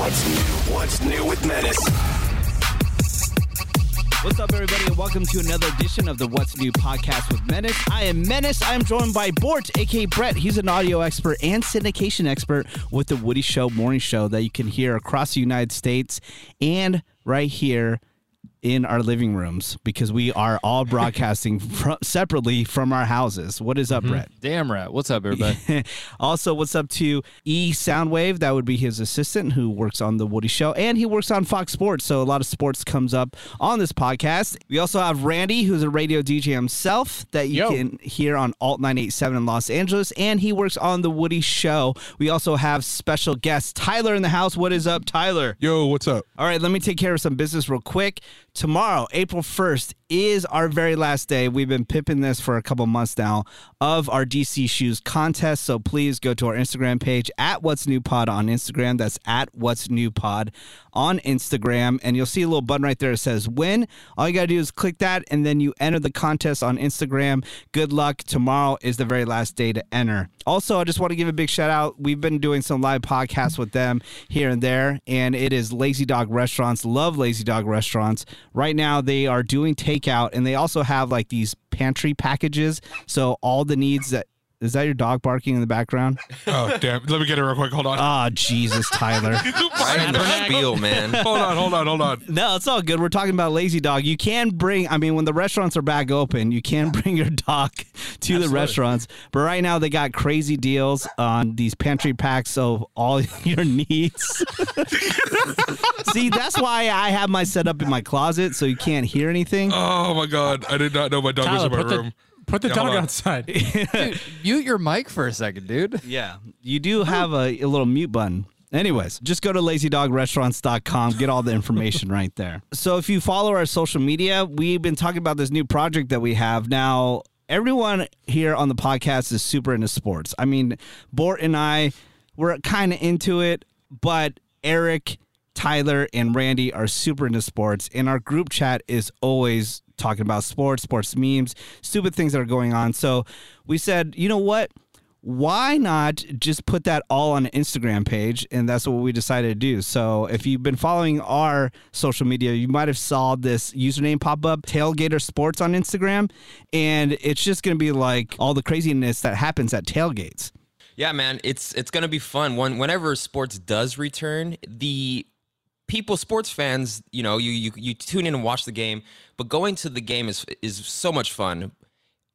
What's new? What's new with Menace? What's up, everybody, and welcome to another edition of the What's New podcast with Menace. I am Menace. I am joined by Bort, aka Brett. He's an audio expert and syndication expert with the Woody Show morning show that you can hear across the United States and right here in our living rooms because we are all broadcasting fr- separately from our houses. What is up, mm-hmm. Brett? Damn right. What's up, everybody? also, what's up to E Soundwave? That would be his assistant who works on the Woody Show, and he works on Fox Sports. So a lot of sports comes up on this podcast. We also have Randy, who's a radio DJ himself that you Yo. can hear on Alt 987 in Los Angeles, and he works on the Woody Show. We also have special guest Tyler in the house. What is up, Tyler? Yo, what's up? All right, let me take care of some business real quick. Tomorrow, April 1st, is our very last day. We've been pimping this for a couple months now of our DC Shoes contest. So please go to our Instagram page at What's New Pod on Instagram. That's at What's New Pod on Instagram. And you'll see a little button right there that says win. All you got to do is click that and then you enter the contest on Instagram. Good luck. Tomorrow is the very last day to enter. Also, I just want to give a big shout out. We've been doing some live podcasts with them here and there, and it is Lazy Dog Restaurants. Love Lazy Dog Restaurants. Right now, they are doing takeout, and they also have like these pantry packages. So all the needs that is that your dog barking in the background? Oh, damn. Let me get it real quick. Hold on. Ah, Jesus, Tyler. Right the spiel, man. hold on, hold on, hold on. No, it's all good. We're talking about Lazy Dog. You can bring, I mean, when the restaurants are back open, you can bring your dog to the restaurants. But right now, they got crazy deals on these pantry packs of all your needs. See, that's why I have my setup in my closet so you can't hear anything. Oh, my God. I did not know my dog was in my put the, room. Put the dog hold on. outside. Dude, mute your mic for a second, dude. Yeah, you do have a, a little mute button. Anyways, just go to lazydogrestaurants.com, get all the information right there. So if you follow our social media, we've been talking about this new project that we have. Now, everyone here on the podcast is super into sports. I mean, Bort and I, we're kind of into it, but Eric, Tyler, and Randy are super into sports, and our group chat is always talking about sports, sports memes, stupid things that are going on. So we said, you know what? why not just put that all on an Instagram page? And that's what we decided to do. So if you've been following our social media, you might have saw this username pop up, Tailgater Sports on Instagram. And it's just going to be like all the craziness that happens at tailgates. Yeah, man, it's it's gonna be fun. When whenever sports does return, the people, sports fans, you know, you you you tune in and watch the game, but going to the game is is so much fun.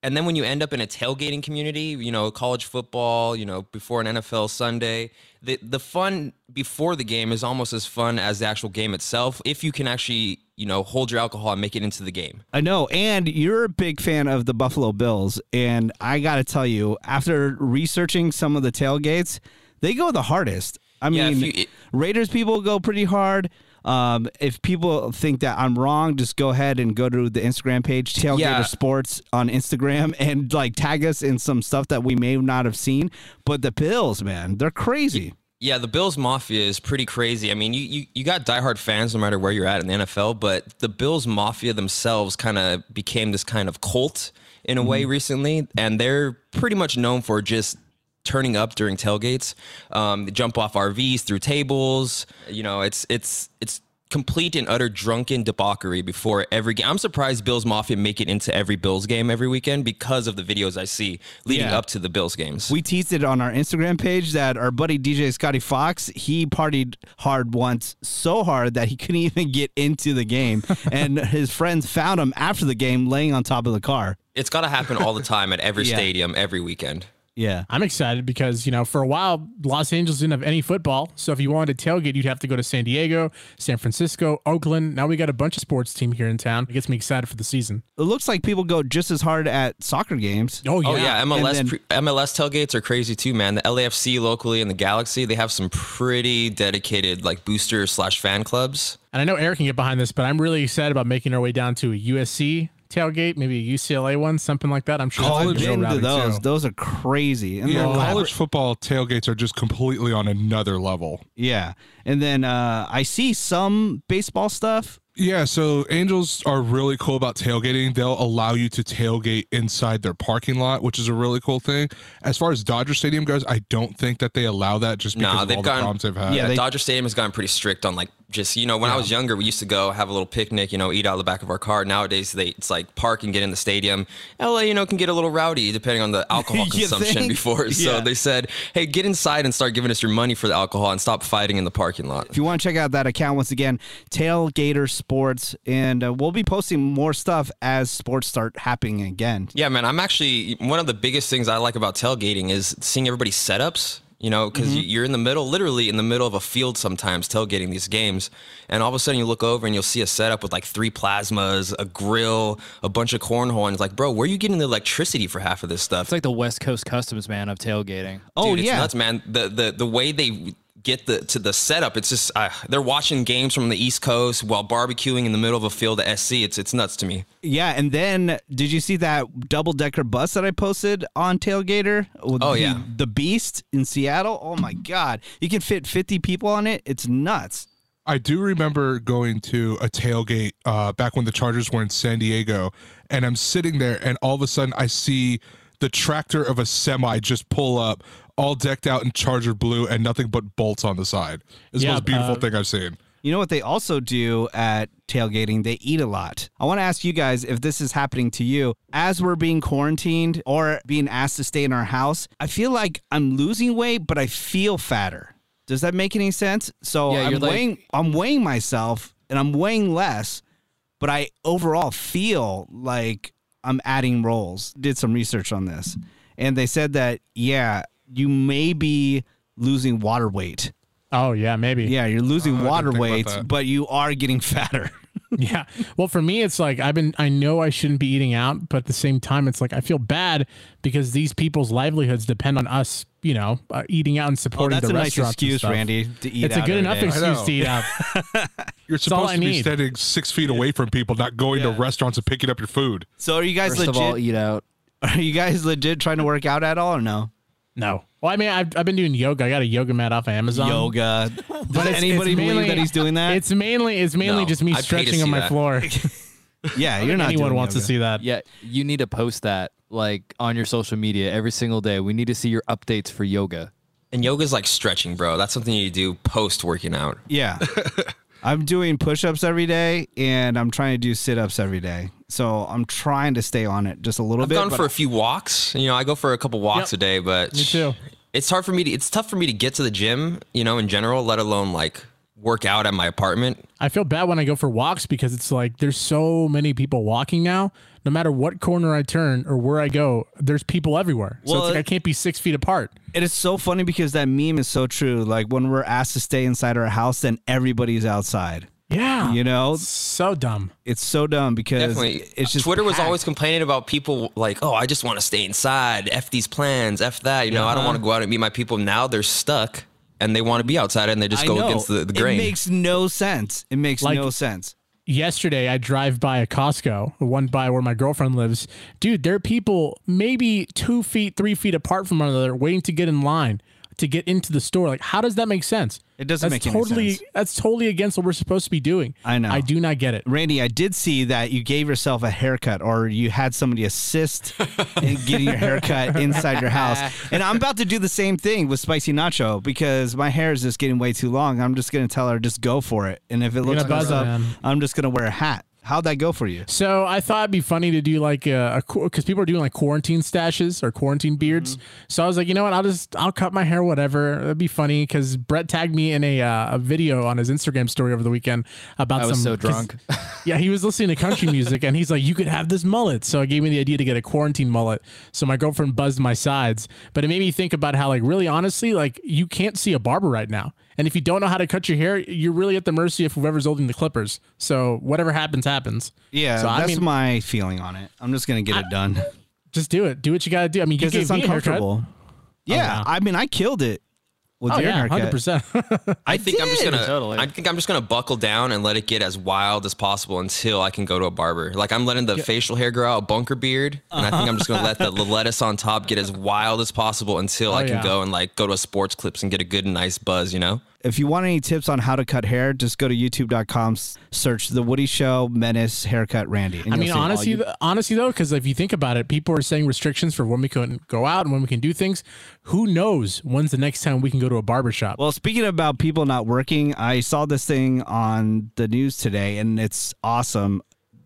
And then when you end up in a tailgating community, you know, college football, you know, before an NFL Sunday, the the fun before the game is almost as fun as the actual game itself if you can actually, you know, hold your alcohol and make it into the game. I know. And you're a big fan of the Buffalo Bills. And I got to tell you, after researching some of the tailgates, they go the hardest. I Yeah, mean, you- Raiders people go pretty hard. Um, if people think that I'm wrong, just go ahead and go to the Instagram page, Tailgater Yeah. Sports on Instagram, and like tag us in some stuff that we may not have seen. But the Bills, man, they're crazy. Yeah, the Bills Mafia is pretty crazy. I mean, you, you, you got diehard fans no matter where you're at in the NFL, but the Bills Mafia themselves kind of became this kind of cult in a way recently, and they're pretty much known for just turning up during tailgates. Um, they jump off RVs through tables. You know, it's it's it's complete and utter drunken debauchery before every game. I'm surprised Bills Mafia make it into every Bills game every weekend because of the videos I see leading Yeah. up to the Bills games. We teased it on our Instagram page that our buddy DJ Scotty Fox, he partied hard once, so hard that he couldn't even get into the game. and his friends found him after the game laying on top of the car. It's got to happen all the time at every Yeah. stadium, every weekend. Yeah. I'm excited because, you know, for a while, Los Angeles didn't have any football. So if you wanted to tailgate, you'd have to go to San Diego, San Francisco, Oakland. Now we got a bunch of sports team here in town. It gets me excited for the season. It looks like people go just as hard at soccer games. Oh, yeah. Oh yeah, MLS And pre- MLS tailgates are crazy too, man. The LAFC locally and the Galaxy, they have some pretty dedicated like booster slash fan clubs. And I know Eric can get behind this, but I'm really excited about making our way down to a USC tailgate, maybe a UCLA one, something like that. I'm sure that's I've gonna been go to rowdy, those. too. Those are crazy. And Yeah, then college football tailgates are just completely on another level. Yeah. And then uh, I see some baseball stuff. Yeah, so Angels are really cool about tailgating. They'll allow you to tailgate inside their parking lot, which is a really cool thing. As far as Dodger Stadium goes, I don't think that they allow that just because Nah, of they've all the problems they've had. Yeah, Yeah, they- Dodger Stadium has gotten pretty strict on like just you know when I was younger we used to go have a little picnic you know eat out of the back of our car nowadays they it's like park and get in the stadium LA you know can get a little rowdy depending on the alcohol consumption think? before so Yeah. they said hey get inside and start giving us your money for the alcohol and stop fighting in the parking lot If you want to check out that account once again, Tailgater Sports, and uh, we'll be posting more stuff as sports start happening again. Yeah, man. I'm actually one of the biggest things I like about tailgating is seeing everybody's setups. You know, because Mm-hmm. you're in the middle, literally in the middle of a field sometimes tailgating these games, and all of a sudden you look over and you'll see a setup with like three plasmas, a grill, a bunch of cornhole, and it's like, bro, where are you getting the electricity for half of this stuff? It's like the West Coast Customs man of tailgating. Oh Dude, it's yeah, nuts, man. The the the way they get the to the setup, it's just uh, they're watching games from the East Coast while barbecuing in the middle of a field at SC. It's it's nuts to me. yeah. And then, did you see that double decker bus that I posted on Tailgater? Oh, the, yeah. the Beast in Seattle. Oh my God, you can fit fifty people on it. It's nuts. I do remember going to a tailgate uh, back when the Chargers were in San Diego, and I'm sitting there, and all of a sudden I see the tractor of a semi just pull up, all decked out in Charger blue, and nothing but bolts on the side. It's the most beautiful uh, thing I've seen. You know what they also do at tailgating? They eat a lot. I want to ask you guys if this is happening to you. As we're being quarantined or being asked to stay in our house, I feel like I'm losing weight, but I feel fatter. Does that make any sense? So Yeah, I'm you're like- weighing I'm weighing myself and I'm weighing less, but I overall feel like I'm adding rolls. Did some research on this. And they said that yeah, you may be losing water weight. Oh yeah, maybe. Yeah, you're losing Oh, water weight, but you are getting fatter. Yeah. Well, for me, it's like I've been, I know I shouldn't be eating out, but at the same time, it's like I feel bad because these people's livelihoods depend on us, you know, uh, eating out and supporting Oh, supporting that's the a nice excuse. Randy, to eat It's a good enough day. excuse know. to eat out. You're all supposed I to be need. standing six feet away from people, not going to restaurants and picking up your food. So are you guys First legit? of all, eat out. are you guys legit trying to work out at all or no? No. Well, I mean, I've, I've been doing yoga. I got a yoga mat off of Amazon. Yoga. Does But it's, anybody it's believe that he's doing that? It's mainly it's mainly No, just me I'd pay to stretching on see my that. floor. yeah, you're not. Anyone doing wants to see that? Yeah, you need to post that like on your social media every single day. We need to see your updates for yoga. And yoga's like stretching, bro. That's something you do post working out. Yeah. I'm doing push-ups every day, and I'm trying to do sit-ups every day. So I'm trying to stay on it just a little bit. I've gone for a few walks. You know, I go for a couple walks Yep. a day, but Me too. It's hard for me to. It's tough for me to get to the gym. You know, in general, let alone like work out at my apartment. I feel bad when I go for walks because it's like there's so many people walking now. No matter what corner I turn or where I go, there's people everywhere. So Well, it's like I can't be six feet apart. It is so funny because that meme is so true. Like when we're asked to stay inside our house, then everybody's outside. Yeah. You know, So dumb. it's so dumb because Definitely. it's just Twitter was always complaining about people like, oh, I just want to stay inside. F these plans. F that. You know, I don't uh-huh. want to go out and meet my people. Now they're stuck and they want to be outside and they just I go know. against the, the grain. It makes no sense. It makes Like- no sense. Yesterday I drive by a Costco, one by where my girlfriend lives. Dude, there are people maybe two feet, three feet apart from one another waiting to get in line to get into the store. Like, how does that make sense? It doesn't that's make any totally, sense. That's totally against what we're supposed to be doing. I know. I do not get it. Randy, I did see that you gave yourself a haircut or you had somebody assist in getting your haircut inside your house. And I'm about to do the same thing with Spicy Nacho because my hair is just getting way too long. I'm just going to tell her, just go for it. And if it looks messed up, man. I'm just going to wear a hat. How'd that go for you? So I thought it'd be funny to do like a because people are doing like quarantine stashes or quarantine beards. Mm-hmm. So I was like, you know what? I'll just I'll cut my hair, whatever. It'd be funny because Brett tagged me in a uh, a video on his Instagram story over the weekend about I was some so drunk. yeah, he was listening to country music and he's like, you could have this mullet. So it gave me the idea to get a quarantine mullet. So my girlfriend buzzed my sides, but it made me think about how like really honestly, like you can't see a barber right now. And if you don't know how to cut your hair, you're really at the mercy of whoever's holding the clippers. So whatever happens, happens. Yeah, So, I that's mean- my feeling on it. I'm just going to get it done Just do it. Do what you got to do. I mean, because it's me a haircut. uncomfortable. Yeah, oh, wow. I mean, I killed it with Oh your yeah, hundred percent. I think I'm just gonna. Totally. I think I'm just gonna buckle down and let it get as wild as possible until I can go to a barber. Like I'm letting the facial hair grow out, a bunker beard, and I think I'm just gonna let the, the lettuce on top get as wild as possible until oh, I can yeah. go and like go to a sports clips and get a good nice buzz. You know. If you want any tips on how to cut hair, just go to youtube.com, search The Woody Show, Menace, Haircut, Randy. and I mean, honestly, you- honestly though, because if you think about it, people are saying restrictions for when we can go out and when we can do things. Who knows when's the next time we can go to a barbershop? Well, speaking about people not working, I saw this thing on the news today and it's awesome.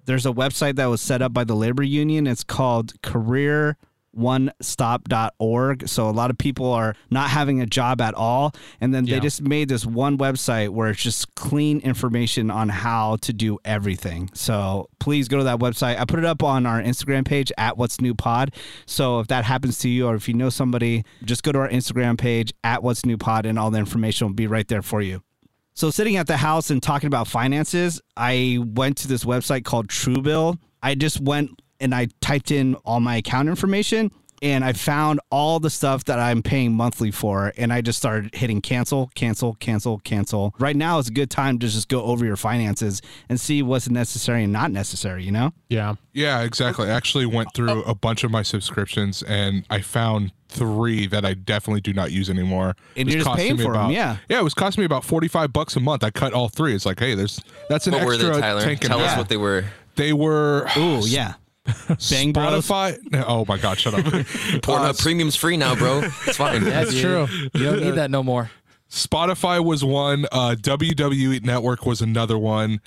There's a website that was set up by the labor union. It's called career onestop.org so a lot of people are not having a job at all. And then Yeah. they just made this one website where it's just clean information on how to do everything. So please go to that website. I put it up on our instagram page at what's new pod. So if that happens to you or if you know somebody just go to our instagram page at what's new pod and all the information will be right there for you. So sitting at the house and talking about finances, I went to this website called Truebill. I just went and I typed in all my account information and I found all the stuff that I'm paying monthly for and I just started hitting cancel, cancel, cancel, cancel. Right now is a good time to just go over your finances and see what's necessary and not necessary, you know? yeah. Yeah, exactly. I actually went through a bunch of my subscriptions and I found three that I definitely do not use anymore. And It you're just paying for for 'em, about- yeah. Yeah, it was costing me about 45 bucks a month. I cut all three. It's like, hey, there's that's an What were extra they, Tyler? tank and Tell us half. what they were. They were Ooh, yeah. Bang Bros. Spotify. Oh my god, shut up. Pornhub Uh, Premium's free now, bro. It's fine. That's true. You don't need that no more. Spotify was one. Uh, WWE Network was another one.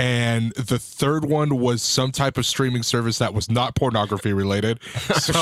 And the third one was some type of streaming service that was not pornography related. So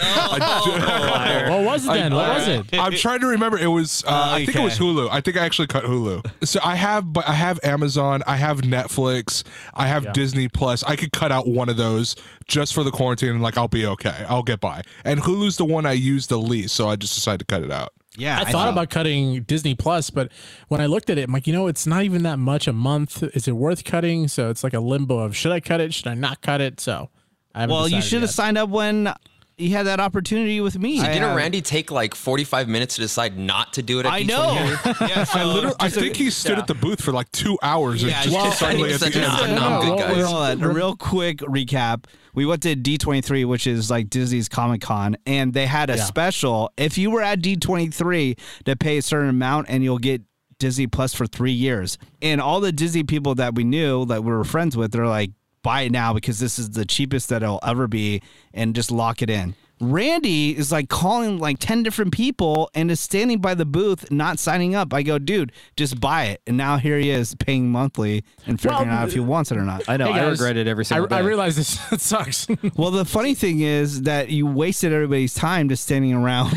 I, What was it then? what was it? I'm trying to remember. It was uh, I think it was Hulu. I think I actually cut Hulu. So I have, but I have Amazon. I have Netflix. I have Disney Plus. I could cut out one of those just for the quarantine, and like I'll be okay. I'll get by. And Hulu's the one I use the least, so I just decided to cut it out. Yeah. I thought about cutting Disney Plus, but when I looked at it, I'm like, you know, it's not even that much a month. Is it worth cutting? So it's like a limbo of should I cut it? Should I not cut it? So I haven't Well, you decided should have signed up when you had that opportunity with me. I Didn't Randy take like 45 minutes to decide not to do it? At I each know. one yeah, so I literally, I just a- think he stood at the booth for like two hours and Yeah, just well, suddenly at the end. "Nah, said, I'm "No." good, guys." well, Hold on, a real quick recap. We went to D23, which is like Disney's Comic Con, and they had a Yeah. special. If you were at D23 to pay a certain amount, and you'll get Disney Plus for three years. And all the Disney people that we knew that we were friends with, they're like, buy it now because this is the cheapest that it'll ever be, and just lock it in. Randy is like calling like 10 different people and is standing by the booth not signing up. I go, dude, just buy it. And now here he is paying monthly and figuring Well, out if he wants it or not. I know. Hey, I guys, regret it every single I, day. I realize this sucks. Well, the funny thing is that you wasted everybody's time just standing around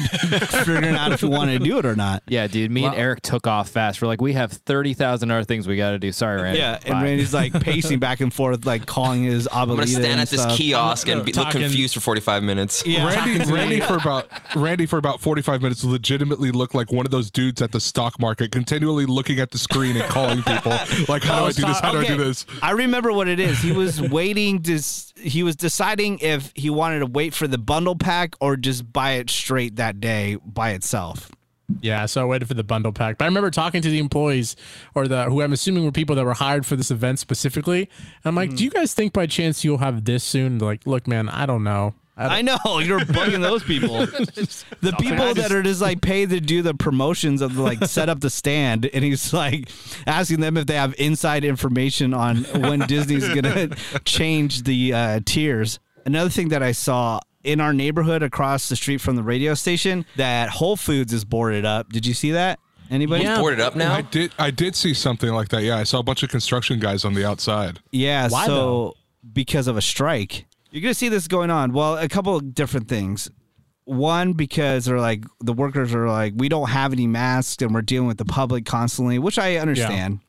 figuring out if you want to do it or not. yeah, dude. Me and Eric took off fast. We're like, we have thirty thousand other things we got to do. Sorry, Randy. Yeah, and Bye. Randy's like pacing back and forth, like calling his Abuelita I'm gonna stand and at this stuff. kiosk and uh, be, look confused for 45 minutes. Yeah, Randy, Randy for about Randy for about forty five minutes legitimately looked like one of those dudes at the stock market, continually looking at the screen and calling people like, "How do I do this? How do I do this?" I remember what it is. He was waiting to. s- He was deciding if he wanted to wait for the bundle pack or just buy it straight that day by itself. Yeah, so I waited for the bundle pack. But I remember talking to the employees or the who I'm assuming were people that were hired for this event specifically. I'm like, mm. do you guys think by chance you'll have this soon? They're like, look, man, I don't know. I I know you're bugging those people. the people that are just like paid to do the promotions of the, like set up the stand, and he's like asking them if they have inside information on when Disney's gonna change the uh, tiers. Another thing that I saw in our neighborhood across the street from the radio station, that Whole Foods is boarded up. Did you see that? Anybody? Yeah. Boarded up now? I did. I did see something like that. Yeah, I saw a bunch of construction guys on the outside. Yeah, Why so though? because of a strike. You're going to see this going on. Well, a couple of different things. One, because they're like, the workers are like, we don't have any masks and we're dealing with the public constantly, which I understand.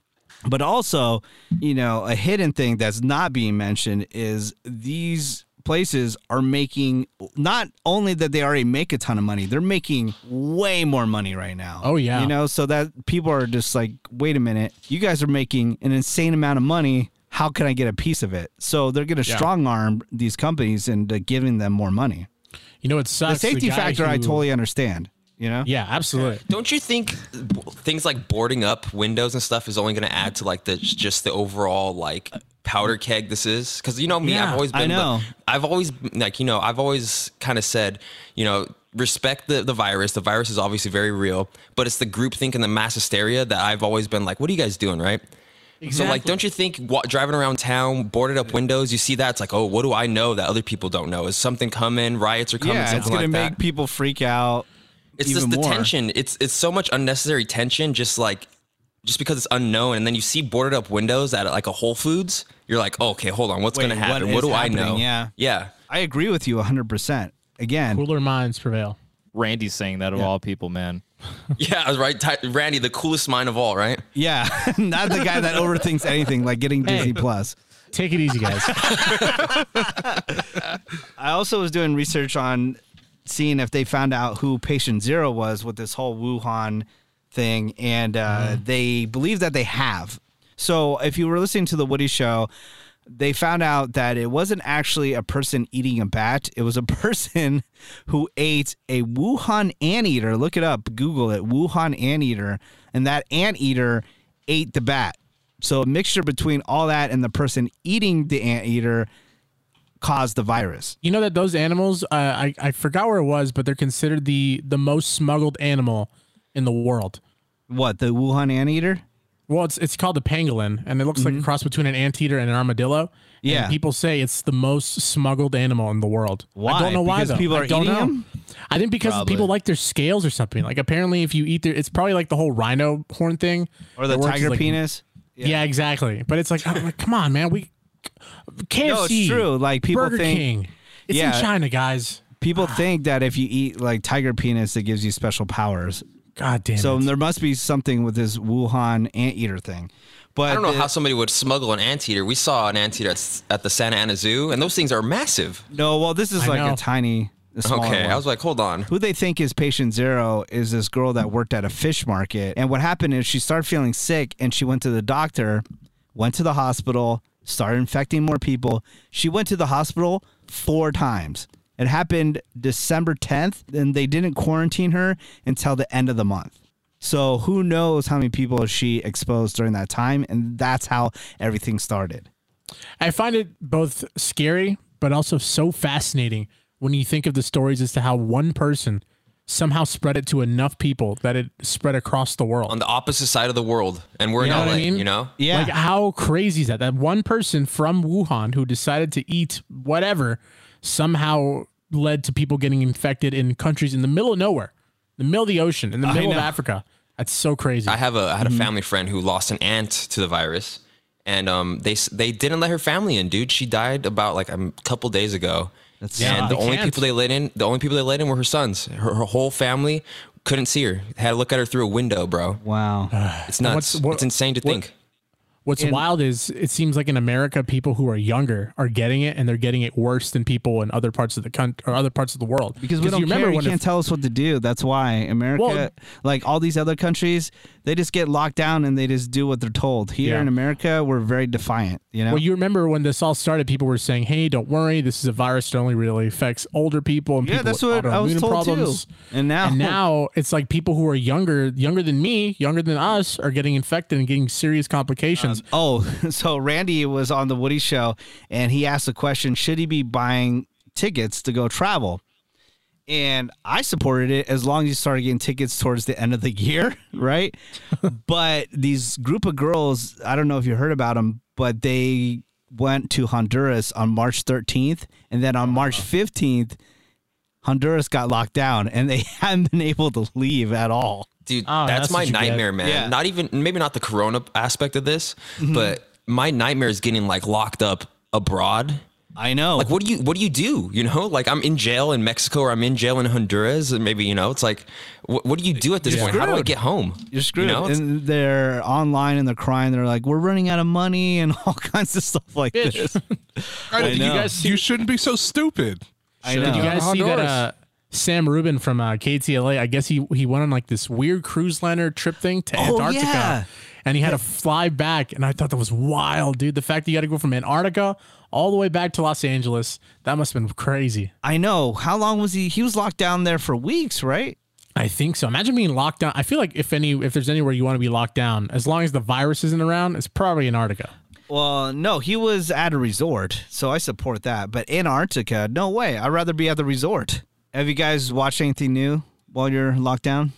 But also, you know, a hidden thing that's not being mentioned is these places are making not only that they already make a ton of money, they're making way more money right now. Oh, yeah. You know, so that people are just like, wait a minute, you guys are making an insane amount of money. How can I get a piece of it? So they're going to Yeah. strong arm these companies into giving them more money. You know, it sucks. The safety guy factor, I totally understand. You know, Yeah, absolutely. Don't you think things like boarding up windows and stuff is only going to add to like the just the overall like powder keg this is? Because you know me, Yeah, I've always been. the- know. I've always like you know I've always kind of said you know respect the, the virus. The virus is obviously very real, but it's the groupthink and the mass hysteria that I've always been like, what are you guys doing, right? So like, don't you think wa- driving around town, boarded up windows, you see that? It's like, oh, what do I know that other people don't know? Is something coming? Riots are coming? yeah, it's gonna like make that. people freak out. It's even just the more. tension. It's it's so much unnecessary tension. Just like just because it's unknown, and then you see boarded up windows at like a Whole Foods, you're like, oh, okay, hold on, what's Wait, gonna happen? is What, do I know? Yeah. yeah. I agree with you 100%. Again, Cooler minds prevail. Randy's saying that of all people, man. Yeah, right. Ty- Randy, the coolest mind of all, right? yeah, not the guy that overthinks anything like getting Disney Plus. Take it easy, guys. I also was doing research on seeing if they found out who patient zero was with this whole Wuhan thing, and uh, they believe that they have. So, if you were listening to the Woody Show, they found out that it wasn't actually a person eating a bat; it was a person who ate a Wuhan anteater. Look it up, Google it, Wuhan anteater, and that anteater ate the bat. So, a mixture between all that and the person eating the anteater caused the virus. You know that those animals, uh, I I forgot where it was, but they're considered the the most smuggled animal in the world. What the Wuhan anteater? Well, it's it's called a pangolin, and it looks like a cross between an anteater and an armadillo. And Mm-hmm. Yeah. people say it's the most smuggled animal in the world. Why? I don't know why Because though. people I are don't eating know. them? I think because Probably. people like their scales or something. Like apparently, if you eat their, it's probably like the whole rhino horn thing, Or the It works as, tiger like- penis? Yeah. exactly. But it's like, I'm like, come on, man, we KFC. No, it's true. Like people Burger think King. It's Yeah. in China, guys. people think that if you eat like tiger penis, it gives you special powers. God damn So it. there must be something with this Wuhan anteater thing. But I don't know the- how somebody would smuggle an anteater. We saw an anteater at, at the Santa Ana Zoo, and those things are massive. No, well, this is I like know. a tiny. Okay, one. I was like, hold on. Who they think is patient zero is this girl that worked at a fish market. And what happened is she started feeling sick and she went to the doctor, went to the hospital, started infecting more people. She went to the hospital four times. It happened December 10th, and they didn't quarantine her until the end of the month. So who knows how many people she exposed during that time? And that's how everything started. I find it both scary but also so fascinating when you think of the stories as to how one person somehow spread it to enough people that it spread across the world. On the opposite side of the world, and we're You know in what LA, I mean? you know? Yeah. Like how crazy is that? That one person from Wuhan who decided to eat whatever somehow led to people getting infected in countries in the middle of nowhere, the middle of the ocean, in the middle of. Africa. That's so crazy. I have a I had a family friend who lost an aunt to the virus, and um they they didn't let her family in, dude. She died about like a couple days ago. That's and They the only can't. people they let in, the only people they let in were her sons. Her, her whole family couldn't see her. Had to look at her through a window, bro. Wow. It's nuts. what's- what- it's insane to what- think. What's wild is it seems like in America, people who are younger are getting it, and they're getting it worse than people in other parts of the country or other parts of the world. Because we don't you care. You can't it- tell us what to do. That's why America, Well- like all these other countries, they just get locked down and they just do what they're told. Here Yeah. in America, we're very defiant. You know. Well, you remember when this all started, people were saying, "Hey, don't worry, this is a virus that only really affects older people and Yeah, people that's with what I was told too. And now- and now it's like people who are younger, younger than me, younger than us, are getting infected and getting serious complications. oh, so Randy was on the Woody Show and he asked the question: Should he be buying tickets to go travel? And I supported it as long as you started getting tickets towards the end of the year, right? but these group of girls, I don't know if you heard about them, but they went to Honduras on March 13th, and then on March ah. 15th, Honduras got locked down, and they haven't been able to leave at all. Dude, Oh, that's, that's my what you get. nightmare, man. Yeah. Not even maybe not the corona aspect of this, Mm-hmm. but my nightmare is getting like locked up abroad. I know. Like what do you what do you do? You know, like I'm in jail in Mexico or I'm in jail in Honduras, and maybe you know, it's like what, what do you do at this You're point? How do I get home? You're screwed. You know, and they're online and they're crying. They're like, "We're running out of money" and all kinds of stuff like Bitch. this. I know. you guys, you shouldn't be so stupid. I know. Did you guys see that? Uh, Sam Rubin from uh, KTLA, I guess he he went on like this weird cruise liner trip thing to Oh, Antarctica, yeah. and he had to fly back, and I thought that was wild, dude. The fact that you got to go from Antarctica all the way back to Los Angeles, that must have been crazy. I know. How long was he? He was locked down there for weeks, right? I think so. Imagine being locked down. I feel like if any, if there's anywhere you want to be locked down, as long as the virus isn't around, it's probably Antarctica. Well, no, he was at a resort, so I support that. But Antarctica, no way. I'd rather be at the resort. Have you guys watched anything new while you're locked down?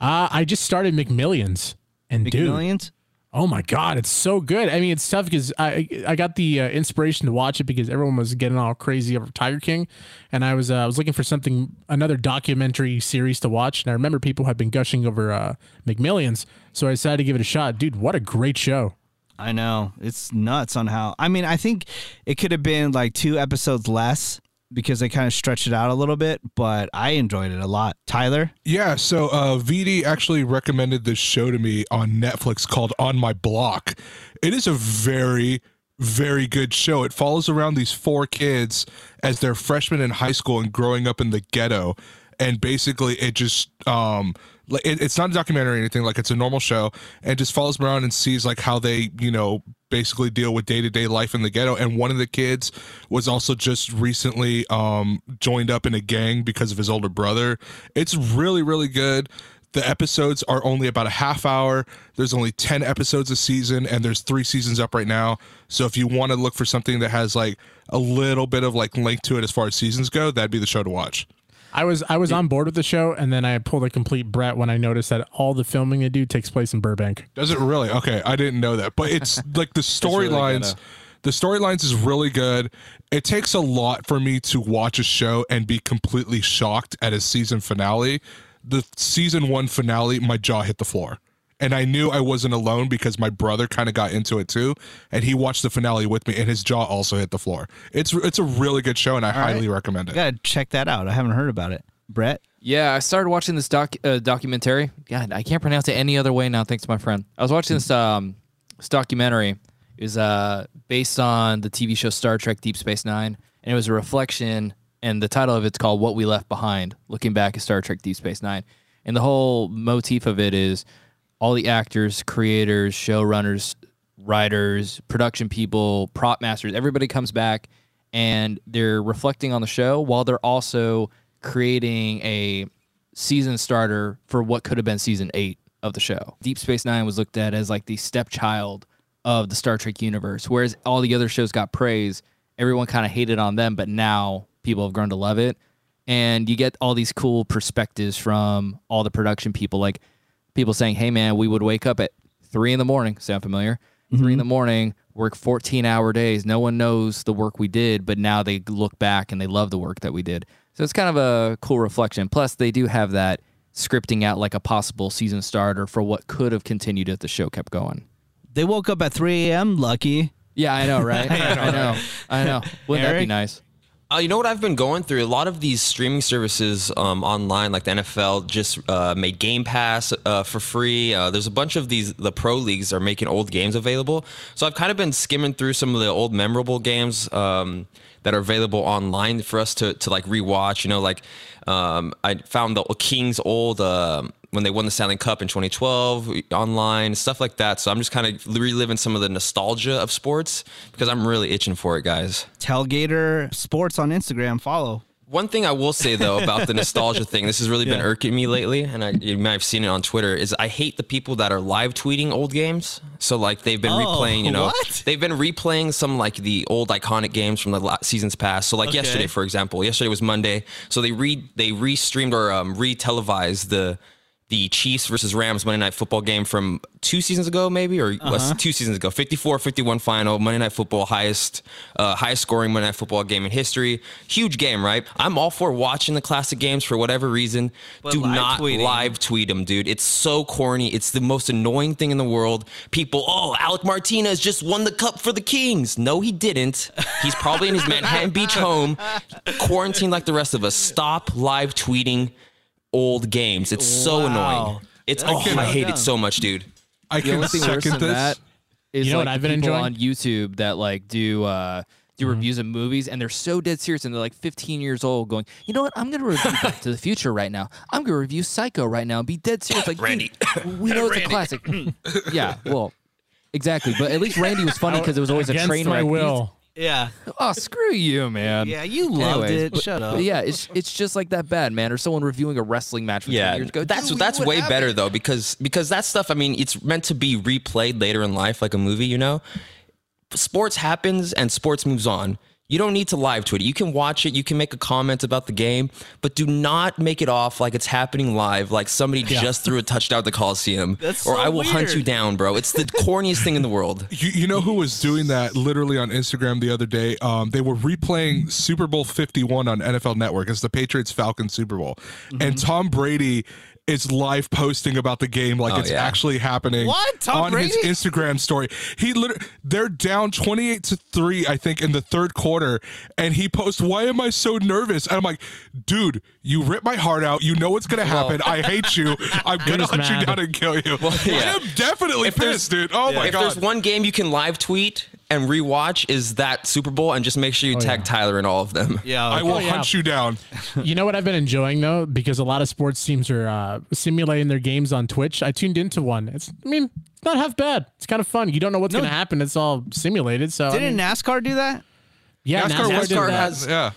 Uh, I just started McMillions, and dude, Oh my god, it's so good. I mean, it's tough because I I got the uh, inspiration to watch it because everyone was getting all crazy over Tiger King, and I was uh, I was looking for something another documentary series to watch, and I remember people had been gushing over uh, McMillions, so I decided to give it a shot. Dude, what a great show! I know. It's nuts on how. I mean, I think it could have been like two episodes less because they kind of stretched it out a little bit, but I enjoyed it a lot. Tyler? Yeah, so uh, VD actually recommended this show to me on Netflix called On My Block. It is a very, very good show. It follows around these four kids as they're freshmen in high school and growing up in the ghetto. And basically, it just um, like it, it's not a documentary or anything. Like it's a normal show, and just follows them around and sees like how they, you know, basically deal with day to day life in the ghetto. And one of the kids was also just recently um, joined up in a gang because of his older brother. It's really, really good. The episodes are only about a half hour. There's only 10 episodes a season, and there's three seasons up right now. So if you want to look for something that has like a little bit of like length to it as far as seasons go, that'd be the show to watch. I was I was on board with the show, and then I pulled a complete Brett when I noticed that all the filming they do takes place in Burbank. Does it really? Okay, I didn't know that. But it's like the storylines. good, the storylines is really good. It takes a lot for me to watch a show and be completely shocked at a season finale. The season one finale, my jaw hit the floor. And I knew I wasn't alone because my brother kind of got into it too, and he watched the finale with me, and his jaw also hit the floor. It's it's a really good show, and I highly recommend I it. gotta check that out. I haven't heard about it. Brett? Yeah, I started watching this doc uh, documentary. God, I can't pronounce it any other way now. Thanks to my friend. I was watching this um this documentary. It was uh based on the TV show Star Trek: Deep Space Nine, and it was a reflection. And the title of it's called "What We Left Behind," looking back at Star Trek: Deep Space Nine. And the whole motif of it is all the actors, creators, showrunners, writers, production people, prop masters, everybody comes back and they're reflecting on the show while they're also creating a season starter for what could have been season eight of the show. Deep Space Nine was looked at as like the stepchild of the Star Trek universe, whereas all the other shows got praise. Everyone kind of hated on them, but now people have grown to love it. And you get all these cool perspectives from all the production people, like people saying, "Hey, man, we would wake up at three in the morning." Sound familiar? Three in mm-hmm. the morning, work fourteen hour days. No one knows the work we did, but now they look back and they love the work that we did. So it's kind of a cool reflection. Plus, they do have that scripting out like a possible season starter for what could have continued if the show kept going. They woke up at 3 a.m. Lucky. Yeah, I know, right? I know, I know. Wouldn't that be nice? Uh, you know what I've been going through? A lot of these streaming services um, online, like the NFL, just uh, made Game Pass uh, for free. Uh, there's a bunch of these. The pro leagues are making old games available. So I've kind of been skimming through some of the old memorable games um, that are available online for us to to like rewatch. You know, like um, I found the Kings old. When they won the Stanley Cup in 2012 online, stuff like that. So I'm just kind of reliving some of the nostalgia of sports because I'm really itching for it, guys. Tailgater Sports on Instagram. Follow. One thing I will say though about the nostalgia thing, this has really been irking me lately, and I, you might have seen it on Twitter. Is I hate the people that are live tweeting old games. So like they've been Oh, replaying, you know, what? they've been replaying some like the old iconic games from the seasons past. So like Okay. yesterday, for example, yesterday was Monday, so they re they re-streamed or um, re-televised the the Chiefs versus Rams Monday Night Football game from two seasons ago, maybe or was two seasons ago. 54-51 final Monday Night Football, highest uh, highest scoring Monday Night Football game in history. Huge game, right? I'm all for watching the classic games for whatever reason. But Do live not tweeting. live tweet them, dude. It's so corny. It's the most annoying thing in the world. People, oh, Alec Martinez just won the cup for the Kings. No, he didn't. He's probably in his Manhattan Beach home, quarantined like the rest of us. Stop live tweeting old games. It's so Wow. annoying. It's oh, can- I hate it so much, dude. I The can only thing worse second than this. that is You know like what I've been enjoying? on YouTube that like do uh do reviews of movies and they're so dead serious and they're like 15 years old going, you know what? I'm gonna review Back to the Future right now. I'm gonna review Psycho right now and be dead serious. Like Randy. we know it's a classic. yeah, well, exactly. But at least Randy was funny because it was always a train my wreck. will. Yeah. Oh, screw you, man. Yeah, you loved Anyways, it. but- Shut up. Yeah, it's it's just like that bad, man. Or someone reviewing a wrestling match from Yeah, years ago. that's Dude, that's way happened? better though because because that stuff. I mean, it's meant to be replayed later in life, like a movie. You know, sports happens and sports moves on. You don't need to live tweet it. You can watch it. You can make a comment about the game, but do not make it off like it's happening live, like somebody just threw a touchdown at the Coliseum. That's or so I will hunt you down, bro. It's the corniest thing in the world. You, you know who was doing that literally on Instagram the other day? Um, they were replaying Super Bowl 51 on NFL Network. It's the Patriots Falcons Super Bowl. Mm-hmm. And Tom Brady is live posting about the game like Oh, it's yeah. actually happening What? Tom on his Instagram story. He literally they're down 28 to 3 I think in the third quarter and he posts why am I so nervous? And I'm like, dude, you ripped my heart out. You know what's going to happen. I hate you. I'm going to just hunt you down and kill you. I yeah. am definitely If pissed, dude. Oh my if god. there's one game you can live tweet and rewatch is that Super Bowl, and just make sure you tag Tyler in all of them. Yeah, I will Oh, yeah. hunt you down. You know what I've been enjoying though, because a lot of sports teams are uh, simulating their games on Twitch. I tuned into one. It's, I mean, it's not half bad. It's kind of fun. You don't know what's No. going to happen. It's all simulated. So Didn't mean, NASCAR do that? yeah, NASCAR, NASCAR, was did NASCAR that. has- yeah.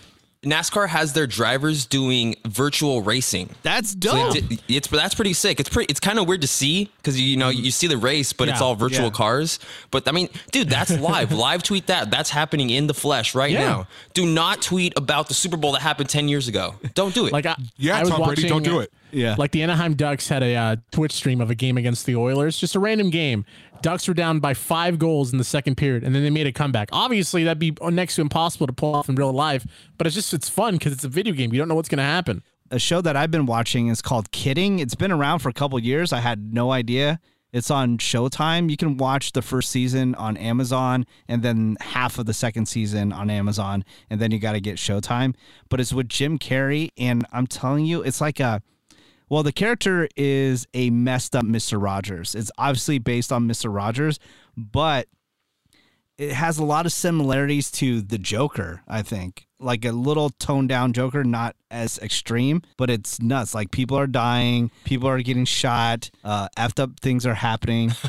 NASCAR has their drivers doing virtual racing. That's So dope. they did- it's that's pretty sick. It's pretty. It's kind of weird to see because you know you see the race, but it's all virtual yeah. cars. But I mean, dude, that's live. live tweet that. That's happening in the flesh right Yeah. now. Do not tweet about the Super Bowl that happened ten years ago. Don't do it. Like I, Yeah, I was Tom Brady, don't do it. Yeah. Like the Anaheim Ducks had a uh, Twitch stream of a game against the Oilers, just a random game. Ducks were down by five goals in the second period, and then they made a comeback. Obviously, that'd be next to impossible to pull off in real life, but it's just it's fun because it's a video game. You don't know what's going to happen. a show that I've been watching is called Kidding. It's been around for a couple years. I had no idea. It's on Showtime. You can watch the first season on Amazon and then half of the second season on Amazon, and then you got to get Showtime. But it's with Jim Carrey, and I'm telling you, it's like a well, the character is a messed up Mr. Rogers. It's obviously based on Mr. Rogers, but it has a lot of similarities to the Joker, I think. Like a little toned down Joker, not as extreme, but it's nuts. Like people are dying, people are getting shot, uh, effed up things are happening.